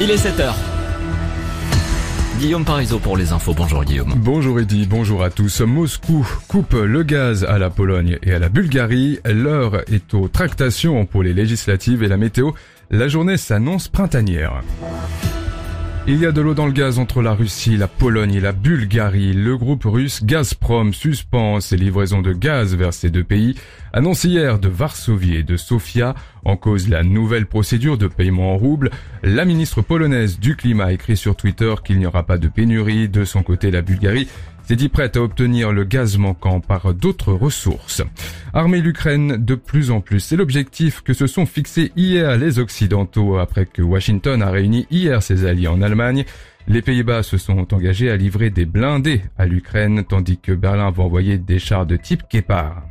Il est 7h. Guillaume Parisot pour les infos. Bonjour Guillaume. Bonjour Eddy, bonjour à tous. Moscou coupe le gaz à la Pologne et à la Bulgarie. L'heure est aux tractations pour les législatives et la météo. La journée s'annonce printanière. Il y a de l'eau dans le gaz entre la Russie, la Pologne et la Bulgarie. Le groupe russe Gazprom suspend ses livraisons de gaz vers ces deux pays. Annonce hier de Varsovie et de Sofia. En cause la nouvelle procédure de paiement en rouble. La ministre polonaise du climat écrit sur Twitter qu'il n'y aura pas de pénurie. De son côté, la Bulgarie s'est dit prête à obtenir le gaz manquant par d'autres ressources. Armer l'Ukraine de plus en plus, c'est l'objectif que se sont fixés hier les Occidentaux après que Washington a réuni hier ses alliés en Allemagne. Les Pays-Bas se sont engagés à livrer des blindés à l'Ukraine, tandis que Berlin va envoyer des chars de type Kepar.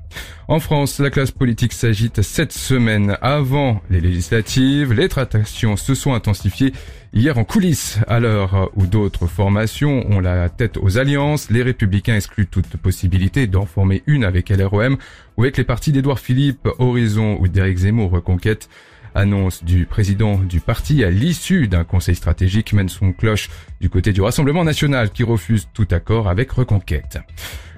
En France, la classe politique s'agite cette semaine avant les législatives. Les tractations se sont intensifiées hier en coulisses, à l'heure où d'autres formations ont la tête aux alliances. Les républicains excluent toute possibilité d'en former une avec LROM ou avec les partis d'Édouard Philippe, Horizon ou d'Éric Zemmour Reconquête. Annonce du président du parti à l'issue d'un conseil stratégique mène son cloche du côté du Rassemblement national qui refuse tout accord avec Reconquête.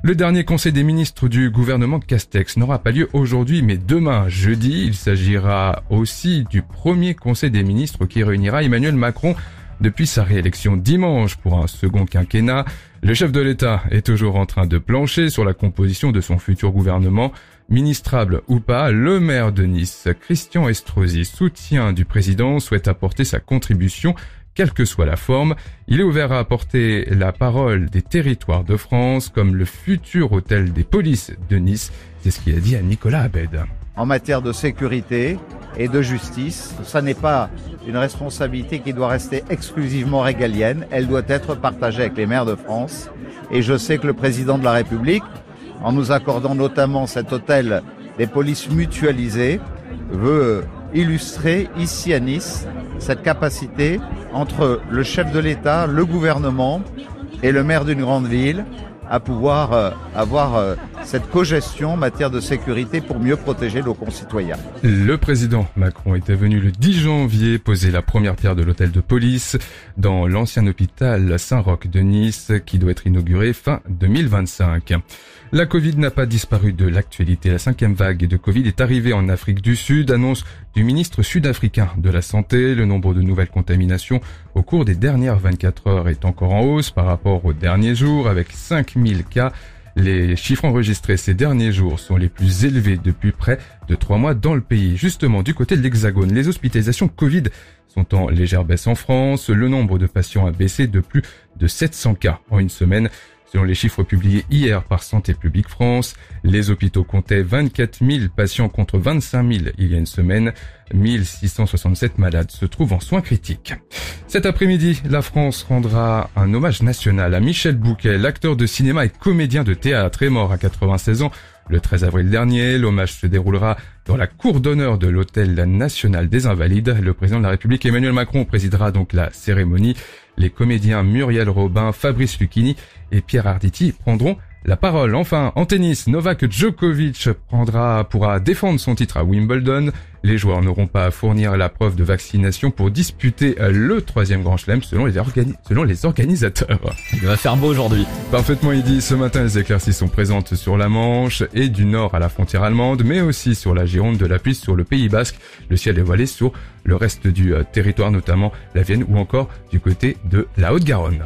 Le dernier conseil des ministres du gouvernement Castex n'aura pas lieu aujourd'hui mais demain jeudi. Il s'agira aussi du premier conseil des ministres qui réunira Emmanuel Macron depuis sa réélection dimanche pour un second quinquennat. Le chef de l'État est toujours en train de plancher sur la composition de son futur gouvernement. Ministrable ou pas, le maire de Nice, Christian Estrosi, soutien du président, souhaite apporter sa contribution quelle que soit la forme. Il est ouvert à apporter la parole des territoires de France comme le futur hôtel des polices de Nice. C'est ce qu'il a dit à Nicolas Abed. En matière de sécurité et de justice, ça n'est pas une responsabilité qui doit rester exclusivement régalienne, elle doit être partagée avec les maires de France. Et je sais que le président de la République en nous accordant notamment cet hôtel des polices mutualisées, veut illustrer ici à Nice cette capacité entre le chef de l'État, le gouvernement et le maire d'une grande ville à pouvoir euh, avoir euh, cette cogestion en matière de sécurité pour mieux protéger nos concitoyens. Le président Macron était venu le 10 janvier poser la première pierre de l'hôtel de police dans l'ancien hôpital Saint-Roch de Nice qui doit être inauguré fin 2025. La Covid n'a pas disparu de l'actualité. La cinquième vague de Covid est arrivée en Afrique du Sud, annonce du ministre sud-africain de la Santé. Le nombre de nouvelles contaminations au cours des dernières 24 heures est encore en hausse par rapport aux derniers jours avec 5000 cas. Les chiffres enregistrés ces derniers jours sont les plus élevés depuis près de trois mois dans le pays. Justement, du côté de l'Hexagone, les hospitalisations Covid sont en légère baisse en France. Le nombre de patients a baissé de plus de 700 cas en une semaine. Selon les chiffres publiés hier par Santé publique France, les hôpitaux comptaient 24 000 patients contre 25 000 il y a une semaine. 1667 malades se trouvent en soins critiques. Cet après-midi, la France rendra un hommage national à Michel Bouquet, l'acteur de cinéma et comédien de théâtre, est mort à 96 ans le 13 avril dernier. L'hommage se déroulera dans la cour d'honneur de l'hôtel national des Invalides. Le président de la République Emmanuel Macron présidera donc la cérémonie. Les comédiens Muriel Robin, Fabrice Lucchini et Pierre Arditi prendront la parole. Enfin, en tennis, Novak Djokovic prendra, pourra défendre son titre à Wimbledon. Les joueurs n'auront pas à fournir la preuve de vaccination pour disputer le troisième Grand Chelem selon les, selon les organisateurs. Il va faire beau aujourd'hui. Parfaitement dit. Ce matin, les éclaircies sont présentes sur la Manche et du nord à la frontière allemande, mais aussi sur la Gironde, de la Piste, sur le Pays Basque. Le ciel est voilé sur le reste du euh, territoire, notamment la Vienne ou encore du côté de la Haute-Garonne.